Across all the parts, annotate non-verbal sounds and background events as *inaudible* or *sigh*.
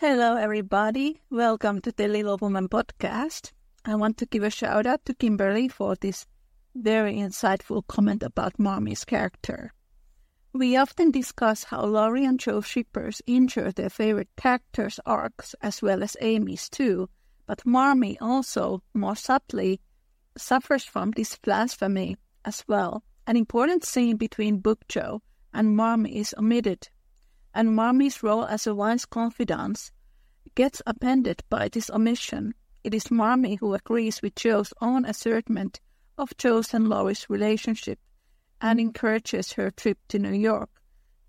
Hello, everybody. Welcome to the Little Woman podcast. I want to give a shout out to Kimberly for this very insightful comment about Marmee's character. We often discuss how Laurie and Jo shippers injure their favorite characters' arcs as well as Amy's too, but Marmee also, more subtly, suffers from this blasphemy as well. An important scene between Book Jo and Marmee is omitted, and Marmee's role as a wise confidant gets appended by this omission. It is Marmee who agrees with Jo's own assertment of Jo's and Laurie's relationship and encourages her trip to New York.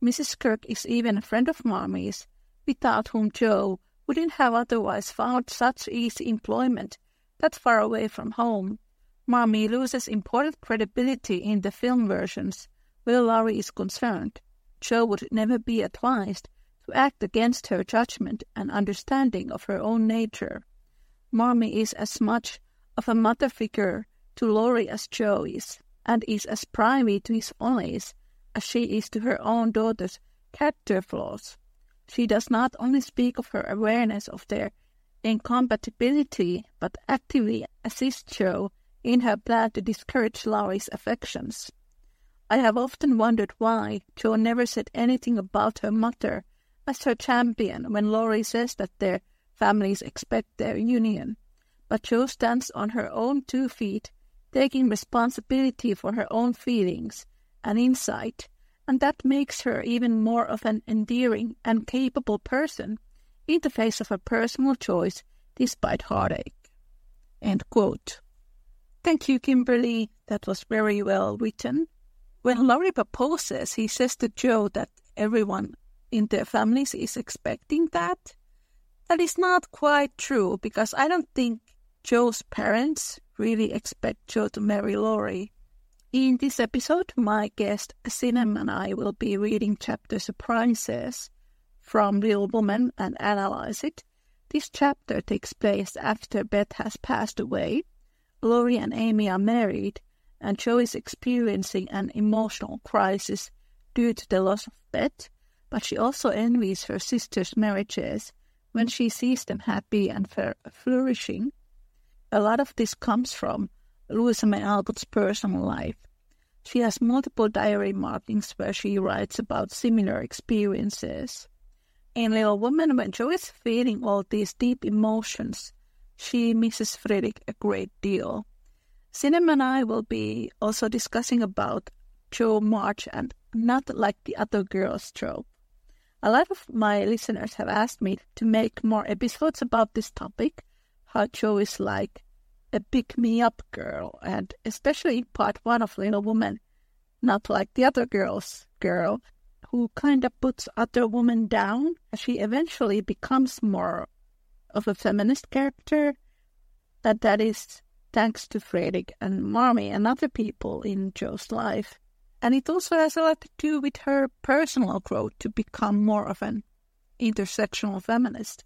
Mrs. Kirke is even a friend of Marmee's, without whom Jo wouldn't have otherwise found such easy employment that far away from home. Marmee loses important credibility in the film versions where Laurie is concerned. Jo would never be advised to act against her judgment and understanding of her own nature. Marmee is as much of a mother figure to Laurie as Jo is and is as privy to his follies as she is to her own daughter's character flaws. She does not only speak of her awareness of their incompatibility, but actively assists Jo in her plan to discourage Laurie's affections. I have often wondered why Jo never said anything about her mother as her champion when Laurie says that their families expect their union. But Jo stands on her own two feet taking responsibility for her own feelings and insight, and that makes her even more of an endearing and capable person in the face of a personal choice despite heartache. End quote. Thank you, Kimberly. That was very well written. When Laurie proposes, he says to Jo that everyone in their families is expecting that. That is not quite true because I don't think Jo's parents really expect Jo to marry Laurie. In this episode, my guest Sinem and I will be reading chapter Surprises from Little Woman and analyze it. This chapter takes place after Beth has passed away. Laurie and Amy are married, and Jo is experiencing an emotional crisis due to the loss of Beth, but she also envies her sister's marriages when she sees them happy and flourishing a lot of this comes from Louisa May Alcott's personal life. She has multiple diary markings where she writes about similar experiences. In Little Woman, when Jo is feeling all these deep emotions, she misses Frederick a great deal. Sinem and I will be also discussing about Jo March and not like the other girls trope. A lot of my listeners have asked me to make more episodes about this topic, how Jo is like a pick me up girl, and especially part one of Little Woman, not like the other girls girl who kind of puts other women down. She eventually becomes more of a feminist character. That that is thanks to Fredrik and Marmee and other people in Jo's life. And it also has a lot to do with her personal growth to become more of an intersectional feminist.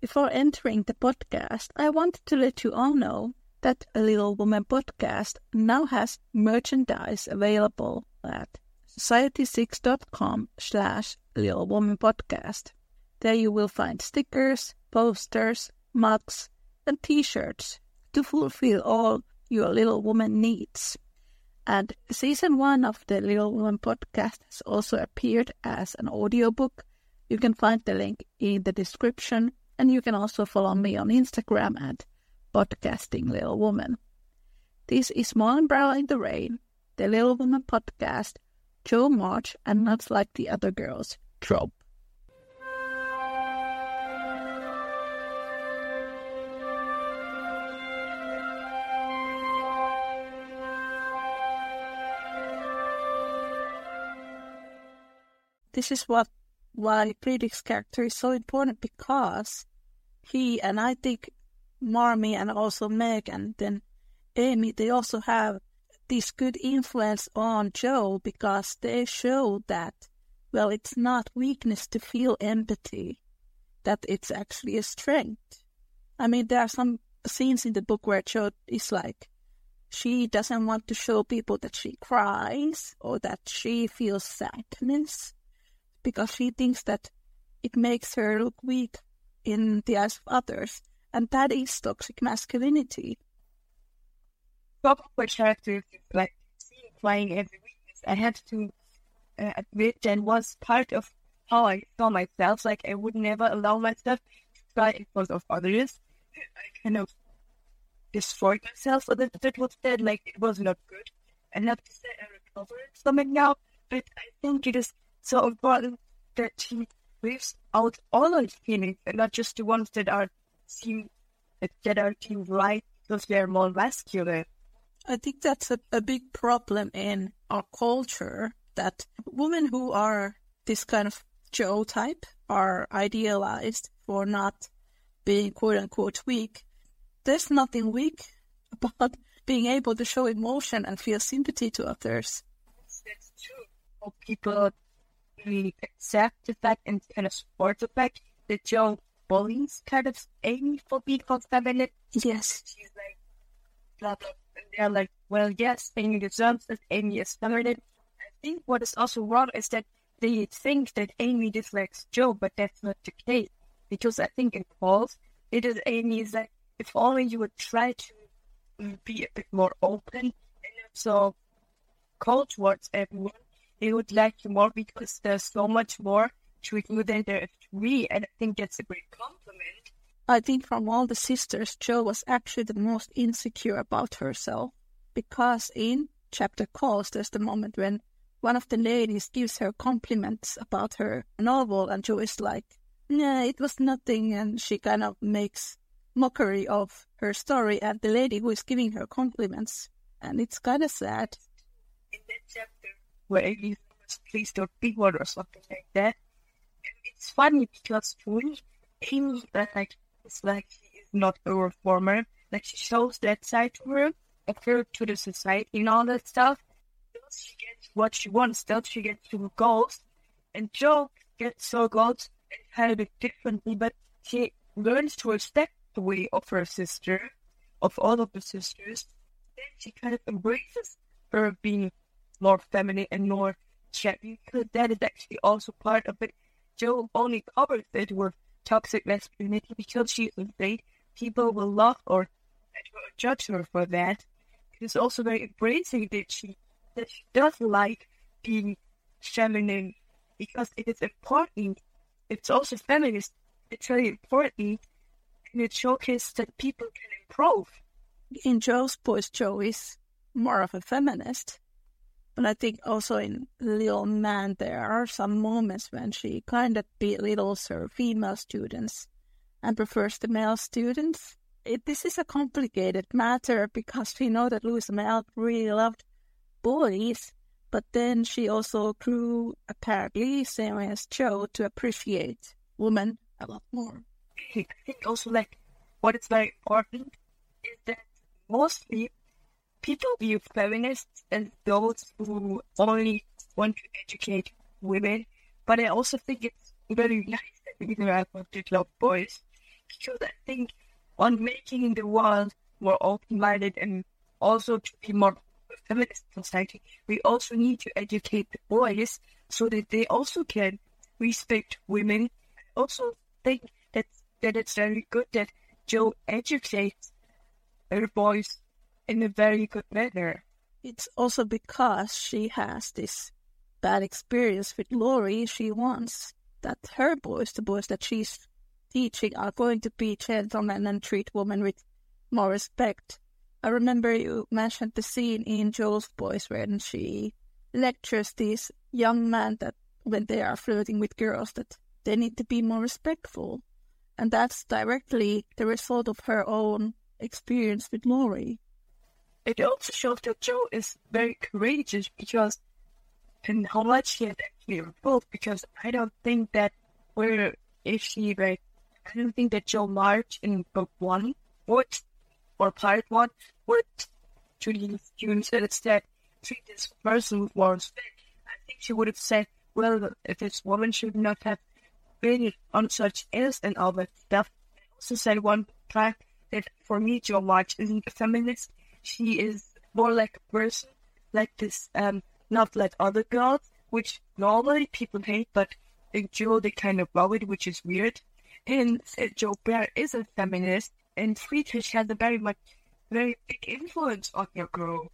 Before entering the podcast, I wanted to let you all know that a Little Woman podcast now has merchandise available at society6.com slash Little Woman podcast. There you will find stickers, posters, mugs, and t-shirts to fulfill all your Little Woman needs. And season one of the Little Woman podcast has also appeared as an audiobook. You can find the link in the description and you can also follow me on Instagram at podcasting Little Woman. This is Small Umbrella in the Rain, the Little Woman podcast, Jo March, and not like the other girls, trope. This is what why Friedrich's character is so important because he and I think Marmee and also Meg and then Amy, they also have this good influence on Jo because they show that, well, it's not weakness to feel empathy, that it's actually a strength. I mean, there are some scenes in the book where Jo is like, she doesn't want to show people that she cries or that she feels sadness because she thinks that it makes her look weak in the eyes of others. And that is toxic masculinity. Proper characters like see crying every week. I had to uh, admit and was part of how I saw myself. Like I would never allow myself to cry in front of others. I kind of destroyed myself a little bit with that. Like it was not good. And not to say I recovered it now, but I think it is so important that he brings out all our feelings and not just the ones that are seem that are seem right because they're more masculine. I think that's a, a big problem in our culture that women who are this kind of Jo type are idealized for not being quote unquote weak. There's nothing weak *laughs* about being able to show emotion and feel sympathy to others. That's true. People really accept the fact and kind of support the fact that Jo bullies kind of Amy for being feminine. Yes. She's like, blah, blah. And they're like, well, yes, Amy deserves it. Amy is feminine. I think what is also wrong is that they think that Amy dislikes Jo, but that's not the case. Because I think in Paul's, it is Amy is like, if only you would try to be a bit more open and not so cold towards everyone, they would like you more because there's so much more to you than there is to me. And I think that's a great compliment. I think from all the sisters, Jo was actually the most insecure about herself because in chapter calls, there's the moment when one of the ladies gives her compliments about her novel, and Jo is like, "Nah, it was nothing," and she kind of makes mockery of her story and the lady who is giving her compliments, and it's kind of sad. In that chapter, where Amy was please don't be one or something like that, it's funny because for me, Amy, like, it's like she is not a reformer. Like she shows that side to her, appear to the society and all that stuff. She gets what she wants. Still, she gets her goals, and Jo gets her goals and kind of differently. But she learns to respect the way of her sister, of all of the sisters. Then she kind of embraces her being more feminine and more chatty because that is actually also part of it. Jo only covers it with toxic masculinity because she's afraid people will laugh or judge her for that. It's also very embracing that she that she does like being feminine because it is important. It's also feminist. It's very important, and it showcases that people can improve. In Jo's post, Jo is more of a feminist, but I think also in Little Man there are some moments when she kind of belittles her female students and prefers the male students. It, this is a complicated matter because we know that Louisa May really loved boys, but then she also grew, apparently, same as Jo, to appreciate women a lot more. I think also like what is very important is that mostly people view feminists as those who only want to educate women, but I also think it's very nice that we want to love boys because I think on making the world more open-minded and also to be more feminist society, we also need to educate the boys so that they also can respect women. I also think that that it's very good that Jo educates her boys in a very good manner. It's also because she has this bad experience with Laurie. She wants that her boys, the boys that she's teaching, are going to be gentlemen and treat women with more respect. I remember you mentioned the scene in Jo's Boys when she lectures these young men that when they are flirting with girls that they need to be more respectful. And that's directly the result of her own experience with Laurie. It also shows that Jo is very courageous because and how much she has clear both because I don't think that where if she like I don't think that Jo March in book one would or part one would to the students instead treat this person with more respect. I think she would have said, Well, if this woman should not have been on such ills and all that stuff. I also said one time that for me Jo March isn't a feminist. She is more like a person like this um not like other girls, which normally people hate, but in Jo they kind of love it, which is weird. And uh, Jo Bert is a feminist, and Friedrich has a very much, very big influence on your girl.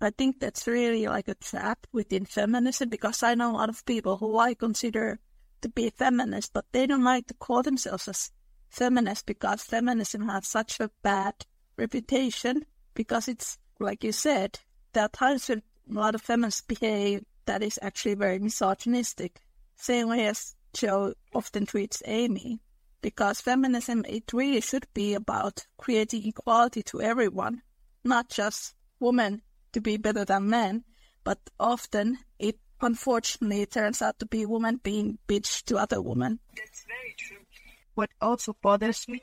I think that's really like a trap within feminism because I know a lot of people who I consider to be feminist, but they don't like to call themselves as feminist because feminism has such a bad reputation because it's, like you said, there are times when a lot of feminists behave that is actually very misogynistic, same way as Jo often treats Amy. Because feminism, it really should be about creating equality to everyone, not just women to be better than men, but often it unfortunately turns out to be women being bitch to other women. That's very true. What also bothers me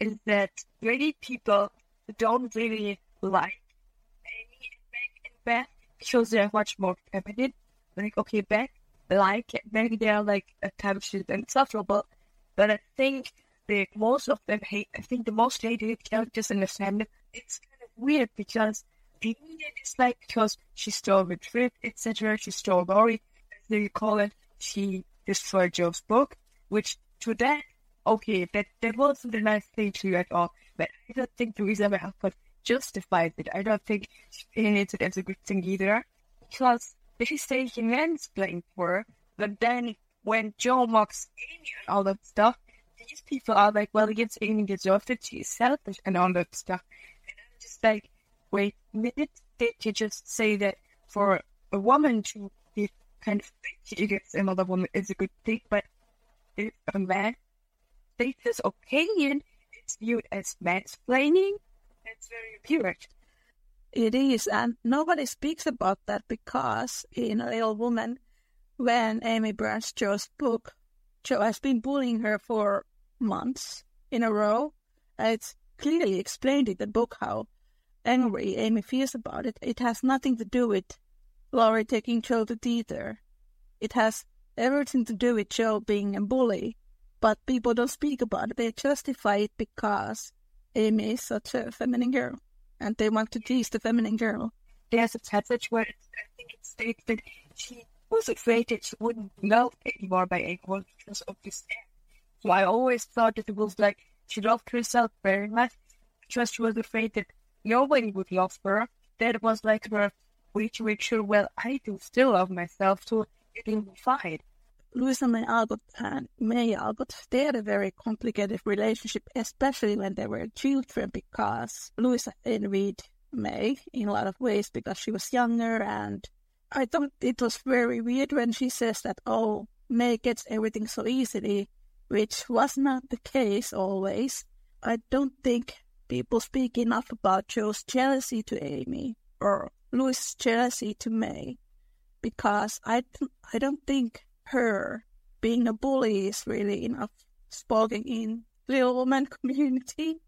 is that many people don't really like and Meg and Beth because they're much more feminine. Like, okay, Beth, like Meg, they're like attention and insufferable, but I think the most of them hate. I think the most hated characters in the fandom. It's kind of weird because Amy is like because she stole the trip, etc. She stole Laurie, as they call it. She destroyed Jo's book, which to that okay, that, that wasn't a nice thing to you at all, but I don't think Louisa May Alcott justifies it. I don't think she painted it as a good thing either, because they say he mansplained for but then when Jo mocks Amy and all that stuff, these people are like, well, yes, Amy deserved it, she's selfish and all that stuff. And I'm just like, wait minute, did you just say that for a woman to be kind of bitchy against another woman is a good thing, but if a man state opinion, it's viewed as mansplaining. It's very weird. It is, and nobody speaks about that because in Little Woman, when Amy burns Jo's book, Jo has been bullying her for months in a row. It's clearly explained in the book how angry Amy feels about it. It has nothing to do with Laurie taking Jo to theater. It has everything to do with Jo being a bully but people don't speak about it. They justify it because Amy is such a feminine girl, and they want to tease the feminine girl. There's a passage where I think it states that she was afraid that she wouldn't be loved anymore by anyone because of this. So I always thought that it was like she loved herself very much because she was afraid that nobody would love her. That was like her way to make sure, well, I do still love myself, so it'll be fine. Louisa May Alcott and May Alcott, they had a very complicated relationship, especially when they were children, because Louisa envied May in a lot of ways because she was younger. And I thought it was very weird when she says that, oh, May gets everything so easily, which was not the case always. I don't think people speak enough about Jo's jealousy to Amy or Louis's jealousy to May because I, I don't think her being a bully is really enough spoken in little woman *laughs* community.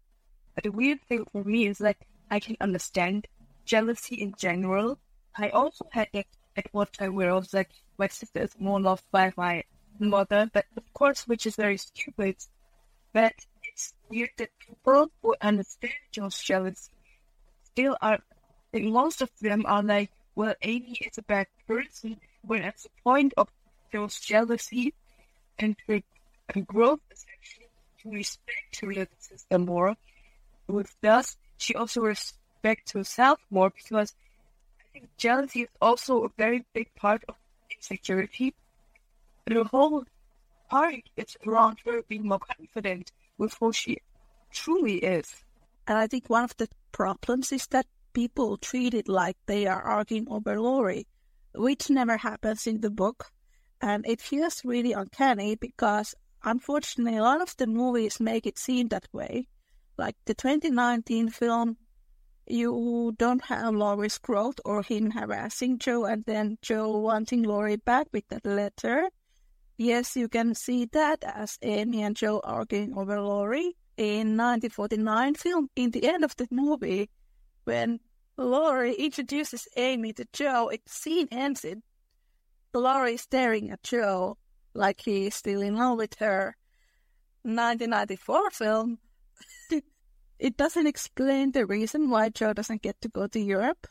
The weird thing for me is that I can understand jealousy in general. I also had at one time where I was like, my sister is more loved by my mother, but of course, which is very stupid. But it's weird that people who understand Jo's jealousy still are, like, most of them are like, well, Amy is a bad person, when at the point of feels jealousy and her, growth is actually to respect her little sister more. With thus, she also respects herself more because I think jealousy is also a very big part of insecurity. The whole part is around her being more confident with who she truly is. And I think one of the problems is that people treat it like they are arguing over Laurie, which never happens in the book. And it feels really uncanny because unfortunately a lot of the movies make it seem that way. Like the 2019 film, you don't have Laurie's growth or him harassing Jo and then Jo wanting Laurie back with that letter. Yes, you can see that as Amy and Jo arguing over Laurie in 1949 film. In the end of the movie, when Laurie introduces Amy to Jo, it scene ends in Laurie staring at Jo like he is still in love with her. 1994 film, *laughs* it doesn't explain the reason why Jo doesn't get to go to Europe.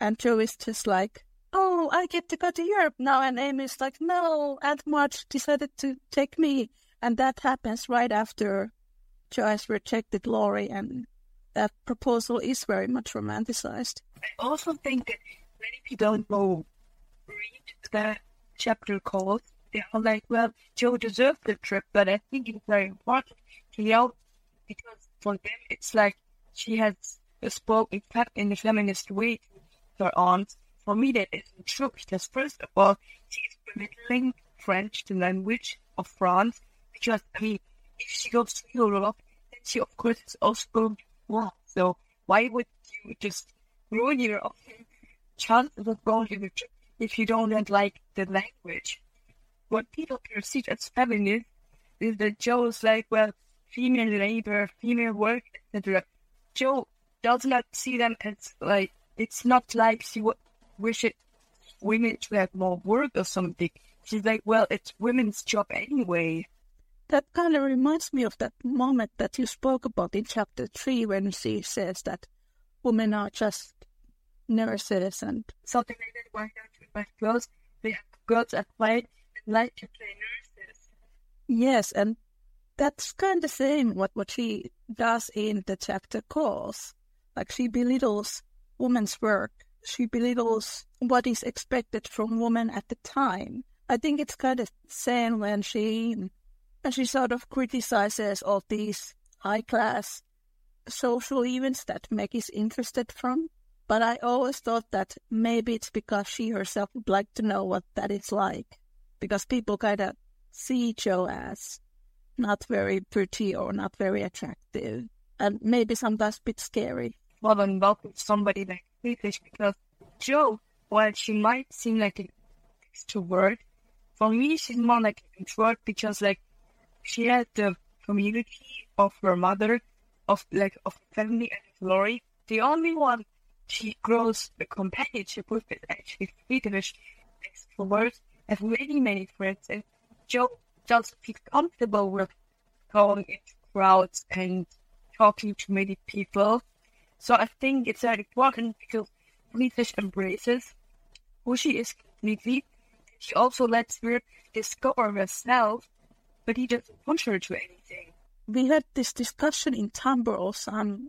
And Jo is just like, oh, I get to go to Europe now. And Amy's like, no, Aunt March decided to take me. And that happens right after Jo has rejected Laurie. And that proposal is very much romanticized. I also think that many people don't know, read the chapter called they are like, well, Jo deserved the trip, but I think it's very important to know because for them it's like she has spoke in the feminist way to her aunt. For me, that isn't true because first of all, she is belittling French, the language of France, because I mean, if she goes to Europe, then she of course is also going to. So why would you just ruin your chances of going to the trip if you don't like the language? what people perceive as feminist is that Jo is like, well, female labor, female work, etc. Jo does not see them as like, it's not like she w- wishes women to have more work or something. She's like, well, it's women's job anyway. That kind of reminds me of that moment that you spoke about in chapter three when she says that women are just nurses and something like that. Why don't buy girls? They have girls at play like to play nurses. Yes, and that's kind of same what, what she does in the chapter calls. Like she belittles women's work. She belittles what is expected from women at the time. I think it's kind of same when she when she sort of criticizes all these high class social events that Meg is interested from. But I always thought that maybe it's because she herself would like to know what that is like because people kind of see Jo as not very pretty or not very attractive, and maybe sometimes a bit scary. Well, then welcome somebody like Friedrich because Jo, while she might seem like an extrovert, for me she's more like an introvert because like she had the community of her mother, of like of family and Laurie. The only one she grows the companionship with is actually Friedrich, extrovert have many, many friends, and Jo doesn't feel comfortable with going into crowds and talking to many people. So I think it's very important because Friedrich embraces who she is completely. She also lets her discover herself, but he doesn't push her to anything. We had this discussion in Tumblr some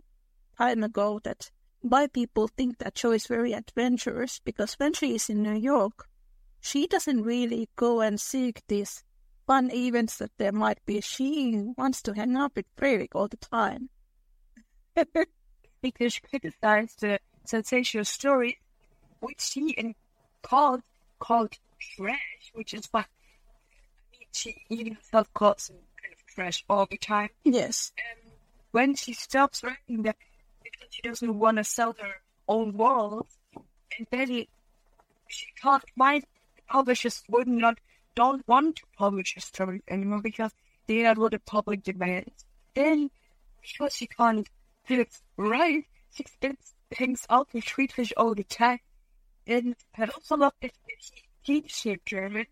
time ago that why people think that Jo is very adventurous because when she is in New York, she doesn't really go and seek these fun events that there might be. She wants to hang out with Frederick all the time. *laughs* because she criticized the sensational story, which she and called called trash, which is what I mean, she even herself calls some kind of trash all the time. Yes. And when she stops writing that because she doesn't want to sell her own world, and then she can't find publishers would not don't want to publish her stories anymore because they are what the public demands. Then, because she can't it's right, she spits things out with Friedrich all the time. And I also love that he teaches her German.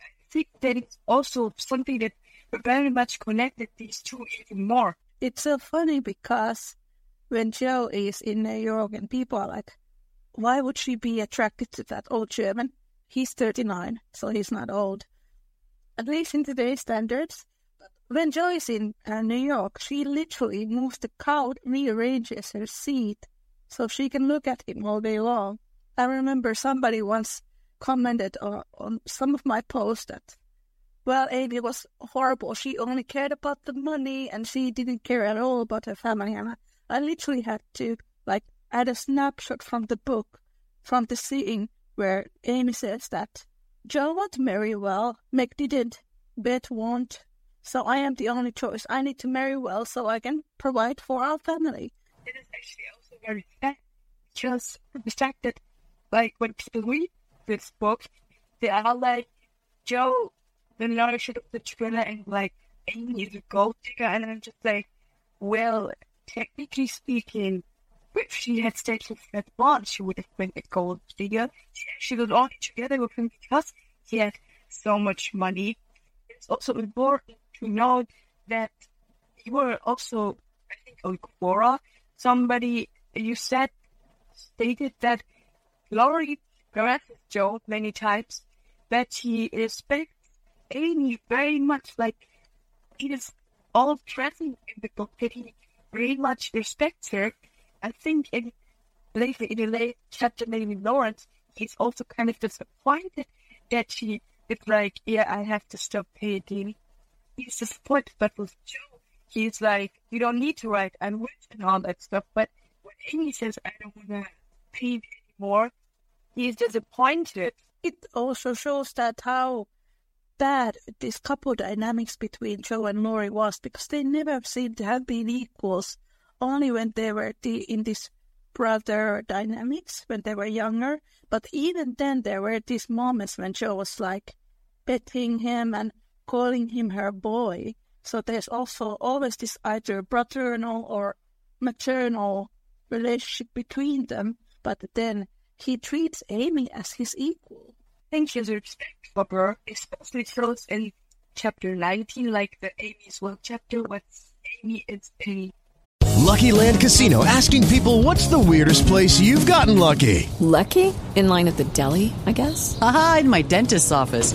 I think that it's also something that very much connected these two even more. It's so funny because when Jo is in New York and people are like, why would she be attracted to that old German? He's 39, so he's not old. At least in today's standards. But when Jo is in uh, New York, she literally moves the couch, rearranges her seat so she can look at him all day long. I remember somebody once commented on, on some of my posts that, well, Amy was horrible. She only cared about the money and she didn't care at all about her family. And I, I literally had to like add a snapshot from the book, from the scene where Amy says that Jo won't marry well, Meg didn't, Beth won't. So I am the only choice. I need to marry well so I can provide for our family. It is actually also very sad because the fact that, like, when people read this book, they are like, Jo, the leadership of the thriller, and like, Amy is a gold digger. And I'm just like, well, technically speaking, if she had stayed with Fred she would have been a gold digger. She was only together with him because he had so much money. It's also important to know that you were also, I think, on Quora, somebody you said stated that Laurie caresses Jo many times, that he respects Amy very much, like it is all present in the he very much respects her. I think in later in the late chapter, maybe Laurence, he's also kind of disappointed that she is like, yeah, I have to stop painting. He's disappointed, but with Jo, he's like, you don't need to write. I'm rich and all that stuff. But when Amy says, I don't want to paint anymore, he's disappointed. It also shows that how bad this couple dynamics between Jo and Laurie was because they never seemed to have been equals. Only when they were the, in this brother dynamics when they were younger. But even then, there were these moments when Jo was like petting him and calling him her boy. So there's also always this either paternal or maternal relationship between them. But then he treats Amy as his equal. I think his respect for her especially shows in chapter 19, like the Amy's Will chapter, when Amy is a Lucky Land Casino asking people what's the weirdest place you've gotten lucky? Lucky? In line at the deli, I guess? Aha, in my dentist's office.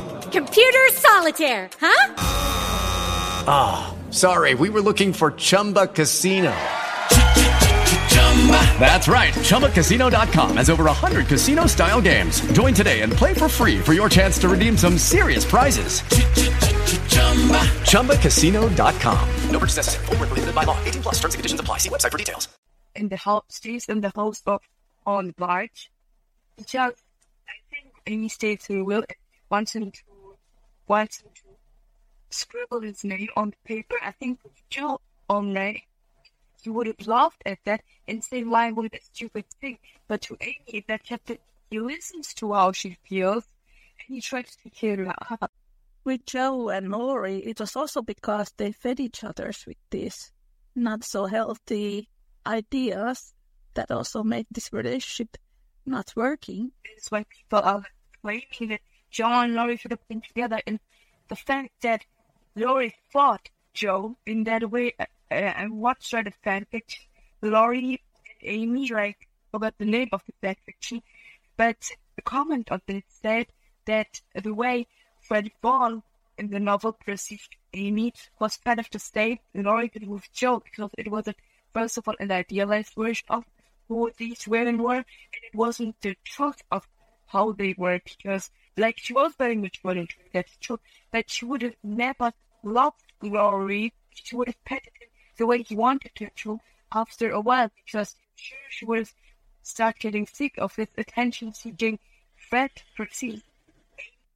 Computer solitaire, huh? Ah, oh, sorry. We were looking for Chumba Casino. That's right. ChumbaCasino.com has over 100 casino style games. Join today and play for free for your chance to redeem some serious prizes. ChumbaCasino.com. No purchase necessary. Full prohibited by law. 18 plus terms and conditions apply. See website for details. In the house, stays in the house of on large. Because I think Amy states who will wants him to wants him to scribble his name on the paper. I think Jo there he would have laughed at that and said, why would a stupid thing? But to Amy that chapter, he listens to how she feels and he tries to cheer her. With Jo and Laurie, it was also because they fed each other with these not so healthy ideas that also made this relationship not working. It's why people are claiming that Jo and Laurie should have been together and the fact that Laurie fought Jo in that way uh, and what sort of fan fiction Laurie and Amy, like, forgot the name of the fan fiction, but the comment on it said that the way Fred Vaughn in the novel perceived Amy was kind of the same Laurie did with Jo, because it wasn't, first of all, an idealized version of who these women were, and it wasn't the truth of how they were, because, like, she was very much mature into true, that she would have never loved Laurie, she would have petted him the way he wanted her to after a while because sure she would start getting sick of his attention seeking Fred perceived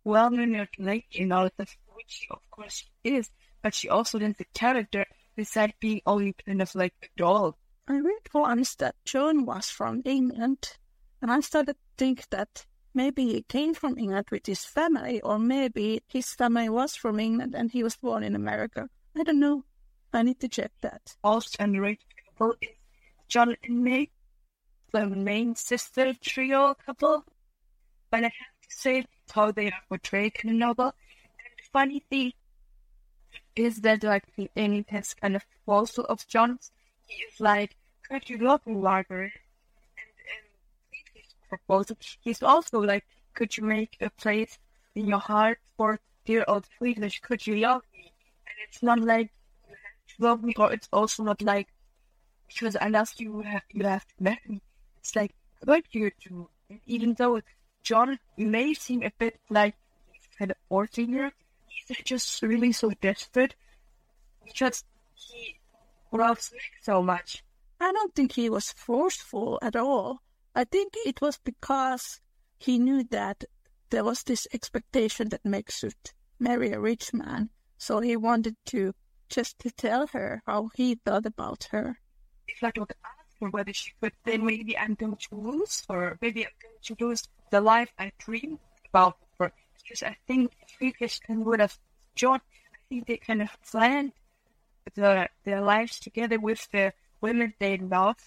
well manipulated in all of which she of course she is, but she also didn't the character besides being only kind of like a doll. I read once that Joan was from England, and I started to think that maybe he came from England with his family, or maybe his family was from England and he was born in America. I don't know. I need to check that. Also, underrated couple is John and Meg, the main sister trio couple. But I have to say, how they are portrayed in the novel. And funny thing is that like Amy has kind of also of John's. He is like, could you love me, Margaret? Proposal. He's also like, could you make a place in your heart for dear old Friedrich? Could you love me? And it's not like you have to love me, or it's also not like because unless you have you have to marry me. It's like could you do? And even though John may seem a bit like kind of ordinary, he's just really so desperate because he loves Nick so much. I don't think he was forceful at all. I think it was because he knew that there was this expectation that Meg should marry a rich man. So he wanted to just to tell her how he thought about her. If I would ask her whether she could, then maybe I'm going to lose her. Maybe I'm going to lose the life I dreamed about her. Because I think Friedrich would have John, I think they kind of planned the, their lives together with the women they love.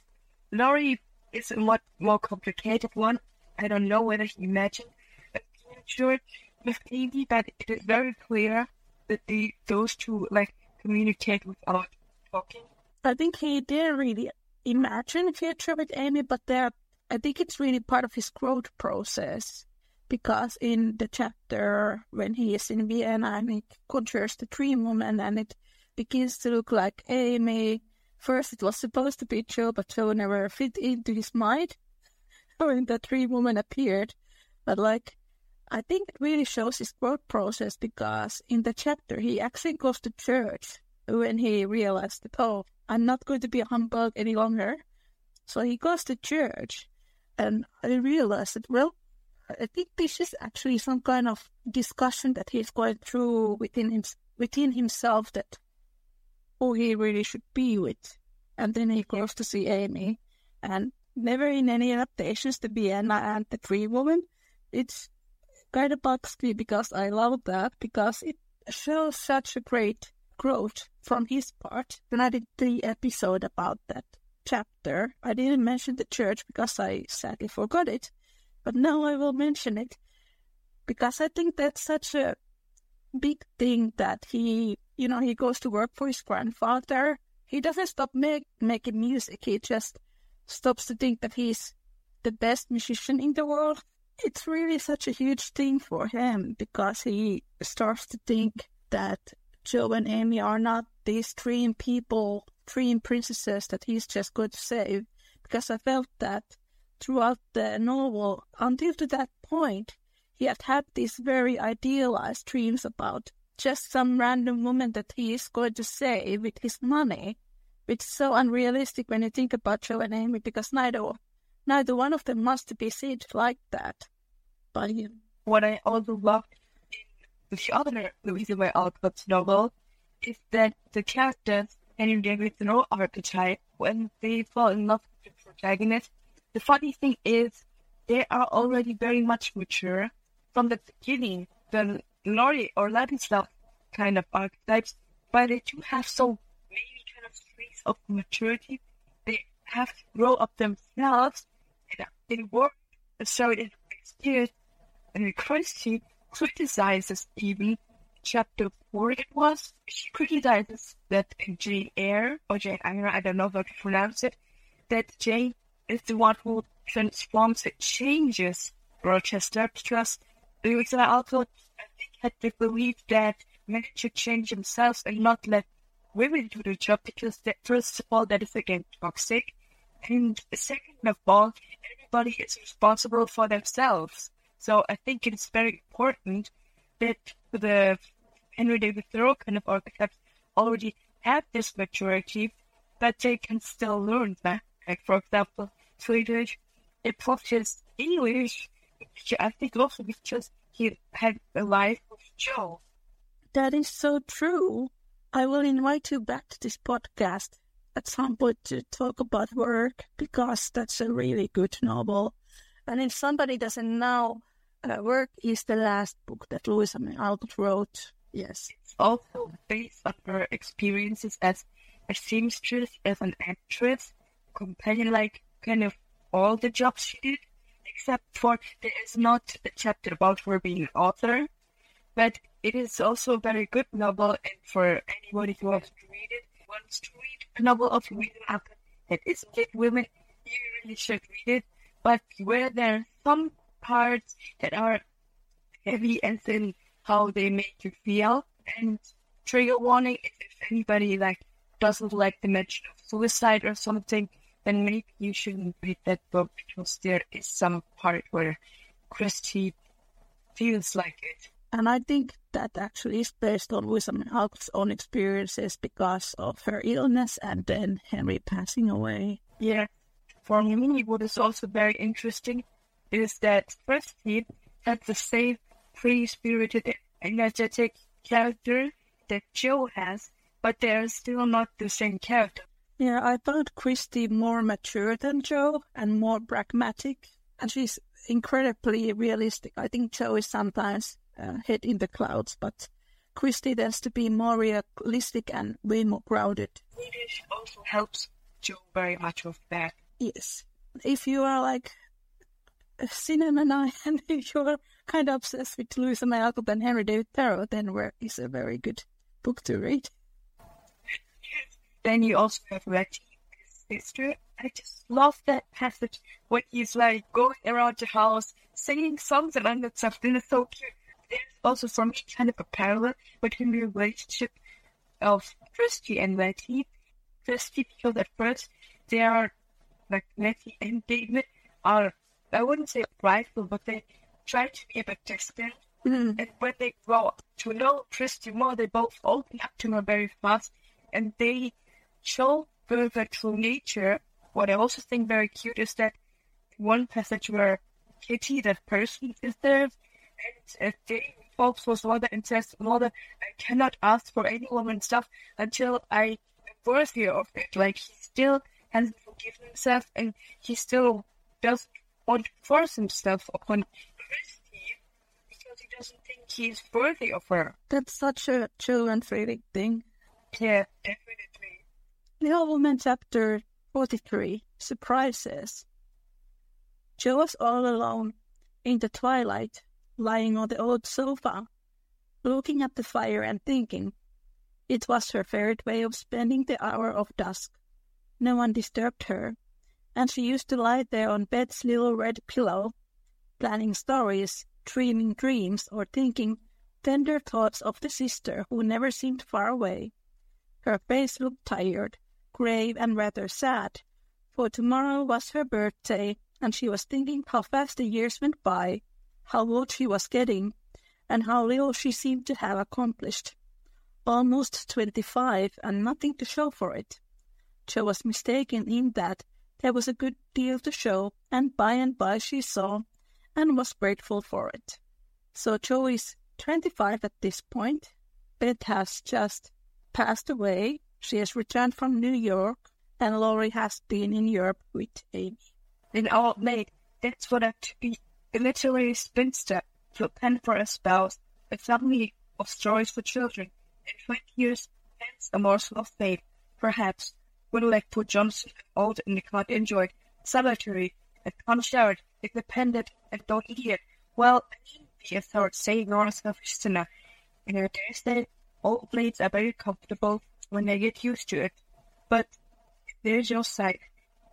Laurie is a much more complicated one. I don't know whether he imagined a future with Amy, but it is very clear that they, those two like communicate without talking. I think he didn't really imagine a future with Amy, but there, I think it's really part of his growth process. Because in the chapter when he is in Vienna and he conjures the dream woman and it begins to look like Amy. First, it was supposed to be Jo, but Jo never fit into his mind *laughs* when the three women appeared. But like, I think it really shows his growth process because in the chapter he actually goes to church when he realized that oh, I'm not going to be a humbug any longer. So he goes to church, and I realized that well, I think this is actually some kind of discussion that he's going through within him, within himself that who he really should be with. And then he goes to see Amy, and never in any adaptations to Vienna and the Tree Woman. It's kind of bugs me because I love that because it shows such a great growth from his part. Then I did the episode about that chapter. I didn't mention the church because I sadly forgot it, but now I will mention it because I think that's such a big thing that he, you know, he goes to work for his grandfather. He doesn't stop make, making music. He just stops to think that he's the best musician in the world. It's really such a huge thing for him because he starts to think that Jo and Amy are not these dream people, dream princesses that he's just going to save. Because I felt that throughout the novel, until to that point, he had had these very idealized dreams about just some random woman that he is going to save with his money, which is so unrealistic when you think about Jo and Amy, because neither neither one of them must be seen like that by him. What I also loved in the other Louisa May Alcott's novel is that the characters Henry David Thoreau archetype, when they fall in love with the protagonist, the funny thing is they are already very much mature from the beginning, the Laurie or Ladislav kind of archetypes, but they do have so many kind of traits of maturity. They have to grow up themselves and they work so it experience and Christie criticizes even chapter four it was. She criticizes that Jane Eyre or Jane Eyre, I don't know how to pronounce it, that Jane is the one who transforms it changes Rochester because I also I think had the belief that men should change themselves and not let women do the job because that, first of all that is again toxic, and second of all everybody is responsible for themselves. So I think it's very important that the Henry David Thoreau kind of archetypes already have this maturity, but they can still learn that. Like for example, Friedrich approaches English I think also because he had a life of joy. That is so true. I will invite you back to this podcast at some point to talk about work because that's a really good novel. And if somebody doesn't know, uh, Work is the last book that Louisa May Alcott wrote. Yes. It's also based on her experiences as a seamstress, as an actress, comparing like kind of all the jobs she did except for there is not a chapter about her being an author, but it is also a very good novel, and for anybody who wants to read it, wants to read a novel of women Alcott that is lit women, you really should read it. But where there are some parts that are heavy as in how they make you feel, and trigger warning if, if anybody like doesn't like the mention of suicide or something, then maybe you shouldn't read that book because there is some part where Christie feels like it. And I think that actually is based on May Alcott's own experiences because of her illness and then Henry passing away. Yeah. For me, what is also very interesting is that Christie had the same free spirited, energetic character that Jo has, but they're still not the same character. Yeah, I found Christie more mature than Jo and more pragmatic, and she's incredibly realistic. I think Jo is sometimes uh, head in the clouds, but Christie tends to be more realistic and way more grounded. Swedish also helps Jo very much with that. Yes. If you are like a cinema nine and if you're kind of obsessed with Louisa May Alcott and Henry David Thoreau, then where is a very good book to read. Then you also have Reggie, his sister. I just love that passage when he's like going around the house singing songs and all that stuff. Then it's so cute. There's also for me kind of a parallel between the relationship of Christie and Letty. Christie, because at first they are like Letty and David are I wouldn't say prideful, but they try to be a bit distant. Mm. And when they grow up to know Christie more, they both open up to her very fast and they show their true nature. What I also think very cute is that one passage where Kitty, that person, is there, and uh, Jane talks with mother and says, Mother, I cannot ask for any woman stuff until I am worthy of it. Like, he still hasn't forgiven himself, and he still doesn't want to force himself upon Christie because he doesn't think he's worthy of her. That's such a children-friendly thing. Yeah, definitely. Woman chapter 43 Surprises. Jo was all alone in the twilight, lying on the old sofa, looking at the fire and thinking. It was her favorite way of spending the hour of dusk. No one disturbed her, and she used to lie there on Beth's little red pillow, planning stories, dreaming dreams, or thinking tender thoughts of the sister who never seemed far away. Her face looked tired, grave, and rather sad, for tomorrow was her birthday, and she was thinking how fast the years went by, how old she was getting, and how little she seemed to have accomplished. Almost twenty-five, and nothing to show for it. Jo was mistaken in that there was a good deal to show, and by and by she saw, and was grateful for it. So Jo is twenty-five at this point. Beth has just passed away. She has returned from New York, and Laurie has been in Europe with Amy. In our maid, that's what I to be a literary spinster to a pen for a spouse, a family of stories for children, and twenty years hence a morsel of fame, perhaps, would like poor Johnson, old and not enjoyed, solitary, and unshared, independent, and don't idiot. Well, I needn't be a a selfish sinner, and I dare say old blades are very comfortable when they get used to it. But there's your side,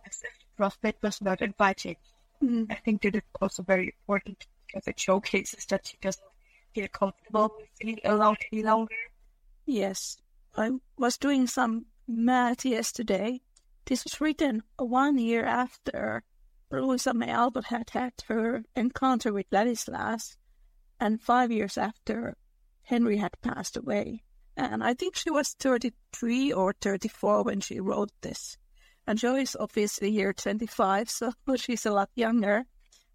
as if the prospect was not inviting. Mm. I think that it's also very important because it showcases that she doesn't feel comfortable being alone any longer. Yes, I was doing some math yesterday. This was written one year after Louisa May Alcott had had her encounter with Ladislas, and five years after Henry had passed away. And I think she was 33 or 34 when she wrote this. And Jo is obviously year 25, so *laughs* she's a lot younger.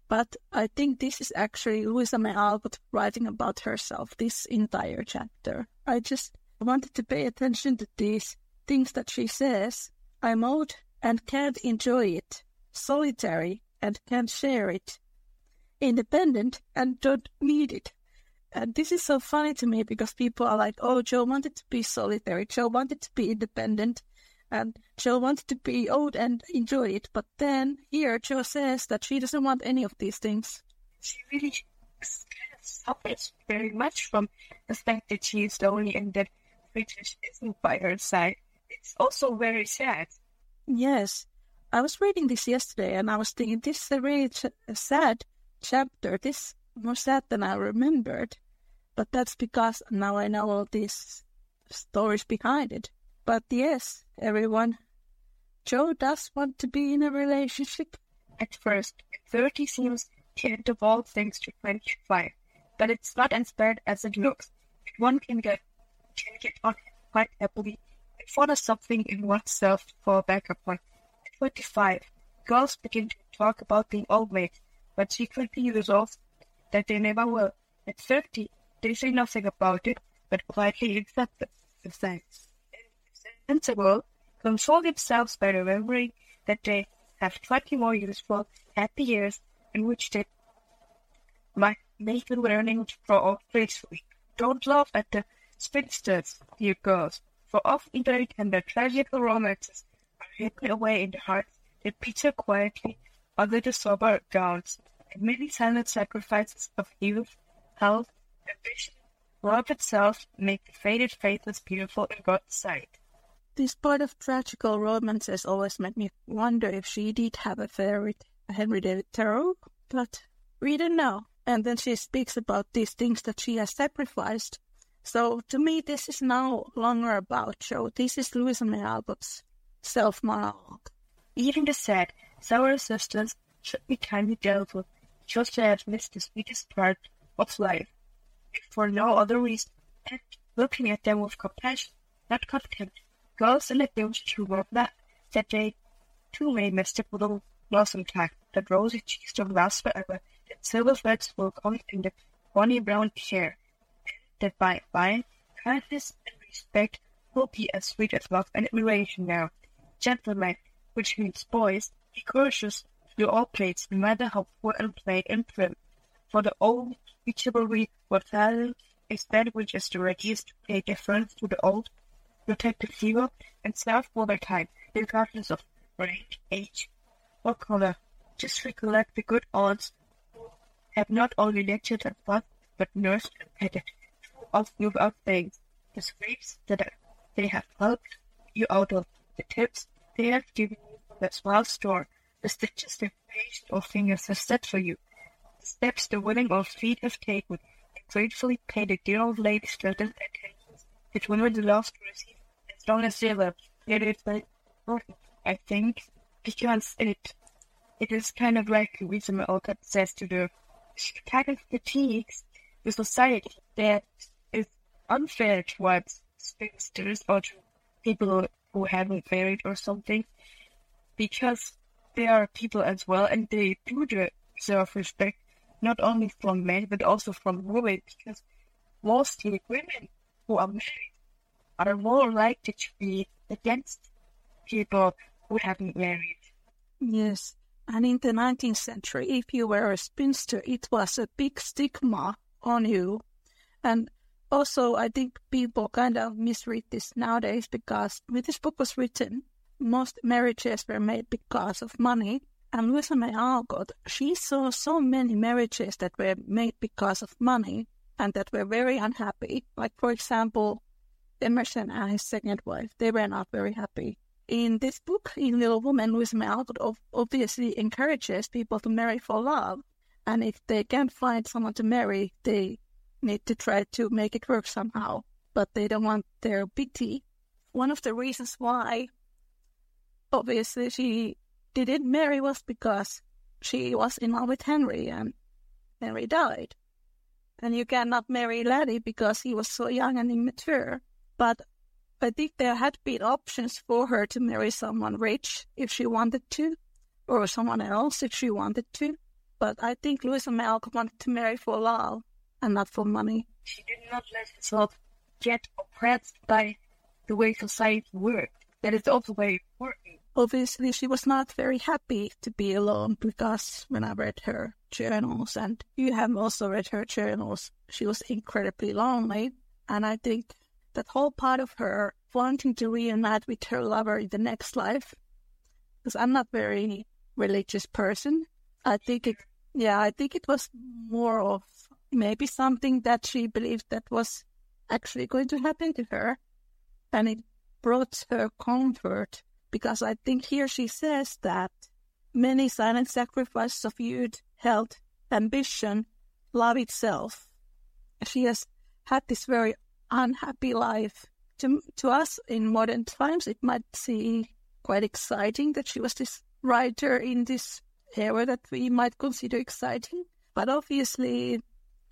But I think this is actually Louisa May Alcott writing about herself, this entire chapter. I just wanted to pay attention to these things that she says. I'm old and can't enjoy it, solitary and can't share it, independent and don't need it. And this is so funny to me because people are like, oh, Jo wanted to be solitary, Jo wanted to be independent, And Jo wanted to be old and enjoy it, but then here Jo says that she doesn't want any of these things. She really kind of suffers very much from the fact that she is lonely and that British isn't by her side. It's also very sad. Yes, I was reading this yesterday and I was thinking this is a really ch- sad chapter. This more sad than I remembered. But that's because now I know all these stories behind it. But yes, everyone, Jo does want to be in a relationship. At first, 30 seems to end of all things to 25, but it's not as bad as it looks. One can get can get on quite happily and find something in oneself to fall back upon. At 25, girls begin to talk about being old maids, but secretly resolve that they never will. At 30, they say nothing about it, but quietly accept the fact. Sensible, console themselves by remembering that they have 20 more useful, happy years in which they might make the learning grow gracefully. Don't laugh at the spinsters, dear girls, for often they and their tragical romances are hidden away in the hearts that picture quietly under the sober gowns, and many silent sacrifices of youth, health, ambition, love itself make the faded faces beautiful in God's sight. This part of tragical romances always made me wonder if she did have a favorite Henry David Thoreau, but we don't know. And then she speaks about these things that she has sacrificed. So to me, this is no longer about Jo. This is Louisa May Alcott's self-monologue. Even the sad, sour sisters should be kindly dealt with, just as missed the sweetest part of life, if for no other reason, and looking at them with compassion, not contempt. Girls the village to remember that they too may miss the little blossom time, that rosy cheeks don't last forever, that silver threads will come in the bonny brown hair, and that by and by kindness and respect will be as sweet as love and admiration now. Gentlemen, which means boys, be courteous to all plates, no matter how poor and plain and prim. For the old value is that which is the to pay deference to the old, protect the feeble, and for their time, regardless of rank, age, or color. Just recollect the good aunts have not only lectured and fought, but nursed and petted, often without thanks, the scrapes that they have helped you out of, the tips they have given you their small store, the stitches their patient or fingers have set for you, the steps the willing old feet have taken, and gratefully pay the dear old lady's present attentions that women love to receive as long as they live. Is very important, I think, because it it is kind of like May Alcott says to the kind of fatigues the society that is unfair towards spinsters or to people who haven't married or something because they are people as well and they do deserve respect not only from men but also from women because mostly women who are married are more likely to be against people who haven't married. Yes, and in the 19th century, if you were a spinster, it was a big stigma on you. And also, I think people kind of misread this nowadays because when this book was written, most marriages were made because of money. And Louisa May Alcott, she saw so many marriages that were made because of money and that were very unhappy. Like, for example, Emerson and his second wife, they were not very happy. In this book, in Little Woman, Louisa May Alcott obviously encourages people to marry for love. And if they can't find someone to marry, they need to try to make it work somehow. But they don't want their pity. One of the reasons why, obviously, she didn't marry was because she was in love with Henry and Henry died. And you cannot marry Laddie because he was so young and immature. But I think there had been options for her to marry someone rich if she wanted to, or someone else if she wanted to. But I think Louisa Alcott wanted to marry for love and not for money. She did not let herself get oppressed by the way society worked. That is also very important. Obviously, she was not very happy to be alone because when I read her journals, and you have also read her journals, she was incredibly lonely. And I think that whole part of her wanting to reunite with her lover in the next life. Because I'm not very religious person. I think it, yeah, I think it was more of maybe something that she believed that was actually going to happen to her. And it brought her comfort because I think here she says that many silent sacrifices of youth, health, ambition, love itself. She has had this very unhappy life. To, to us in modern times, it might seem quite exciting that she was this writer in this era that we might consider exciting. But obviously,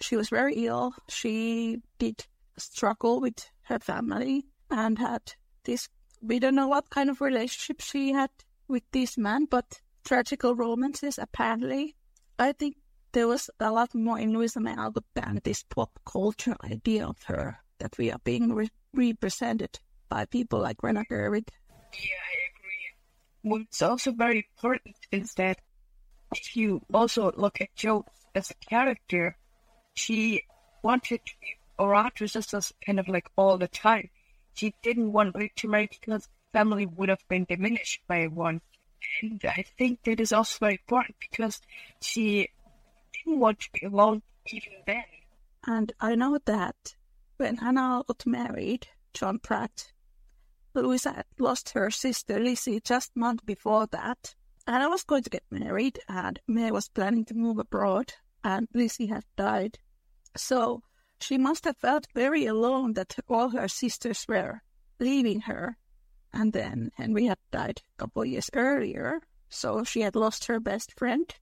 she was very ill. She did struggle with her family and had this. We don't know what kind of relationship she had with this man, but tragical romances apparently. I think there was a lot more in Louisa May Alcott than this pop culture idea of her that we are being re- represented by people like Greta Gerwig. Yeah, I agree. What's also very important is that if you also look at Jo as a character, she wanted to be sisters kind of like all the time. She didn't want to marry because family would have been diminished by one. And I think that is also very important because she didn't want to be alone even then. And I know that when Anna got married, John Pratt, Louisa had lost her sister Lizzie just month before that. Anna was going to get married, and May was planning to move abroad, and Lizzie had died. So she must have felt very alone that all her sisters were leaving her. And then Henry had died a couple years earlier, so she had lost her best friend.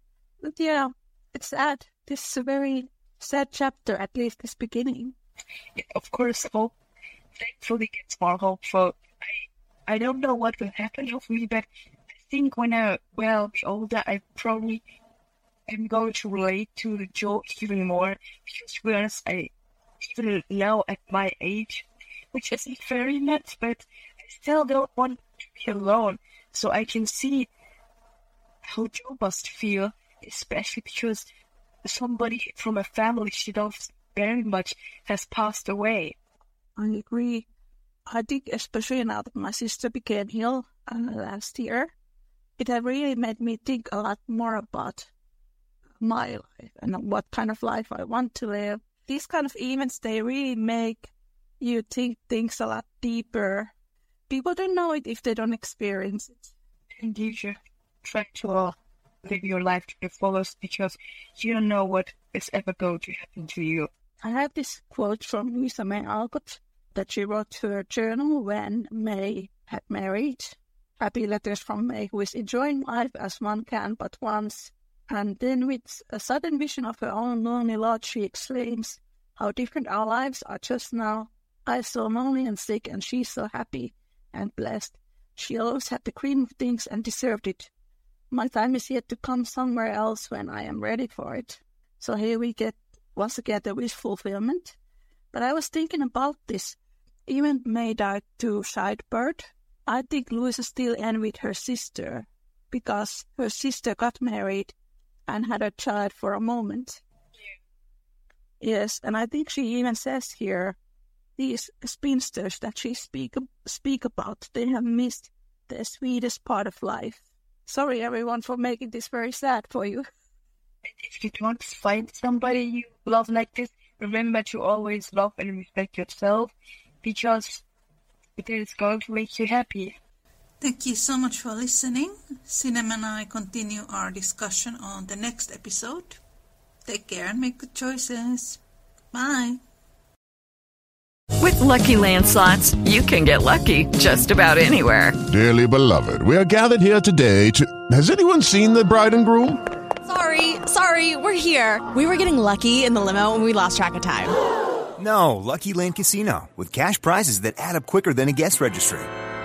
But yeah, it's sad. This is a very sad chapter, at least this beginning. Yeah, of course, hope thankfully gets more hopeful. I I don't know what will happen of me, but I think when I well be older, I probably am going to relate to the Jo even more because to be honest, I even now at my age, which isn't very much, but I still don't want to be alone. So I can see how Jo must feel, especially because somebody from a family she loves very much has passed away. I agree. I think, especially now that my sister became ill uh, last year, it really made me think a lot more about my life and what kind of life I want to live. These kind of events, they really make you think things a lot deeper. People don't know it if they don't experience it. And you should try to uh, live your life to the fullest because you don't know what is ever going to happen to you. I have this quote from Louisa May Alcott that she wrote to her journal when May had married. Happy letters from May, who is enjoying life as one can but once. And then, with a sudden vision of her own lonely lot, she exclaims, How different our lives are just now. I so lonely and sick, and she so happy and blessed. She always had the cream of things and deserved it. My time is yet to come somewhere else when I am ready for it. So here we get once again the wish fulfillment. But I was thinking about this. Even May died to childbirth. I think Louisa still envied her sister because her sister got married and had a child for a moment. Yes, and I think she even says here, these spinsters that she speak speak about, they have missed the sweetest part of life. Sorry, everyone, for making this very sad for you. If you don't find somebody you love like this, remember to always love and respect yourself because it is going to make you happy. Thank you so much for listening. Sinem and I continue our discussion on the next episode. Take care and make good choices. Bye. With LuckyLand Slots, you can get lucky just about anywhere. Dearly beloved, we are gathered here today to. Has anyone seen the bride and groom? Sorry, sorry, we're here. We were getting lucky in the limo and we lost track of time. No, Lucky Land Casino, with cash prizes that add up quicker than a guest registry.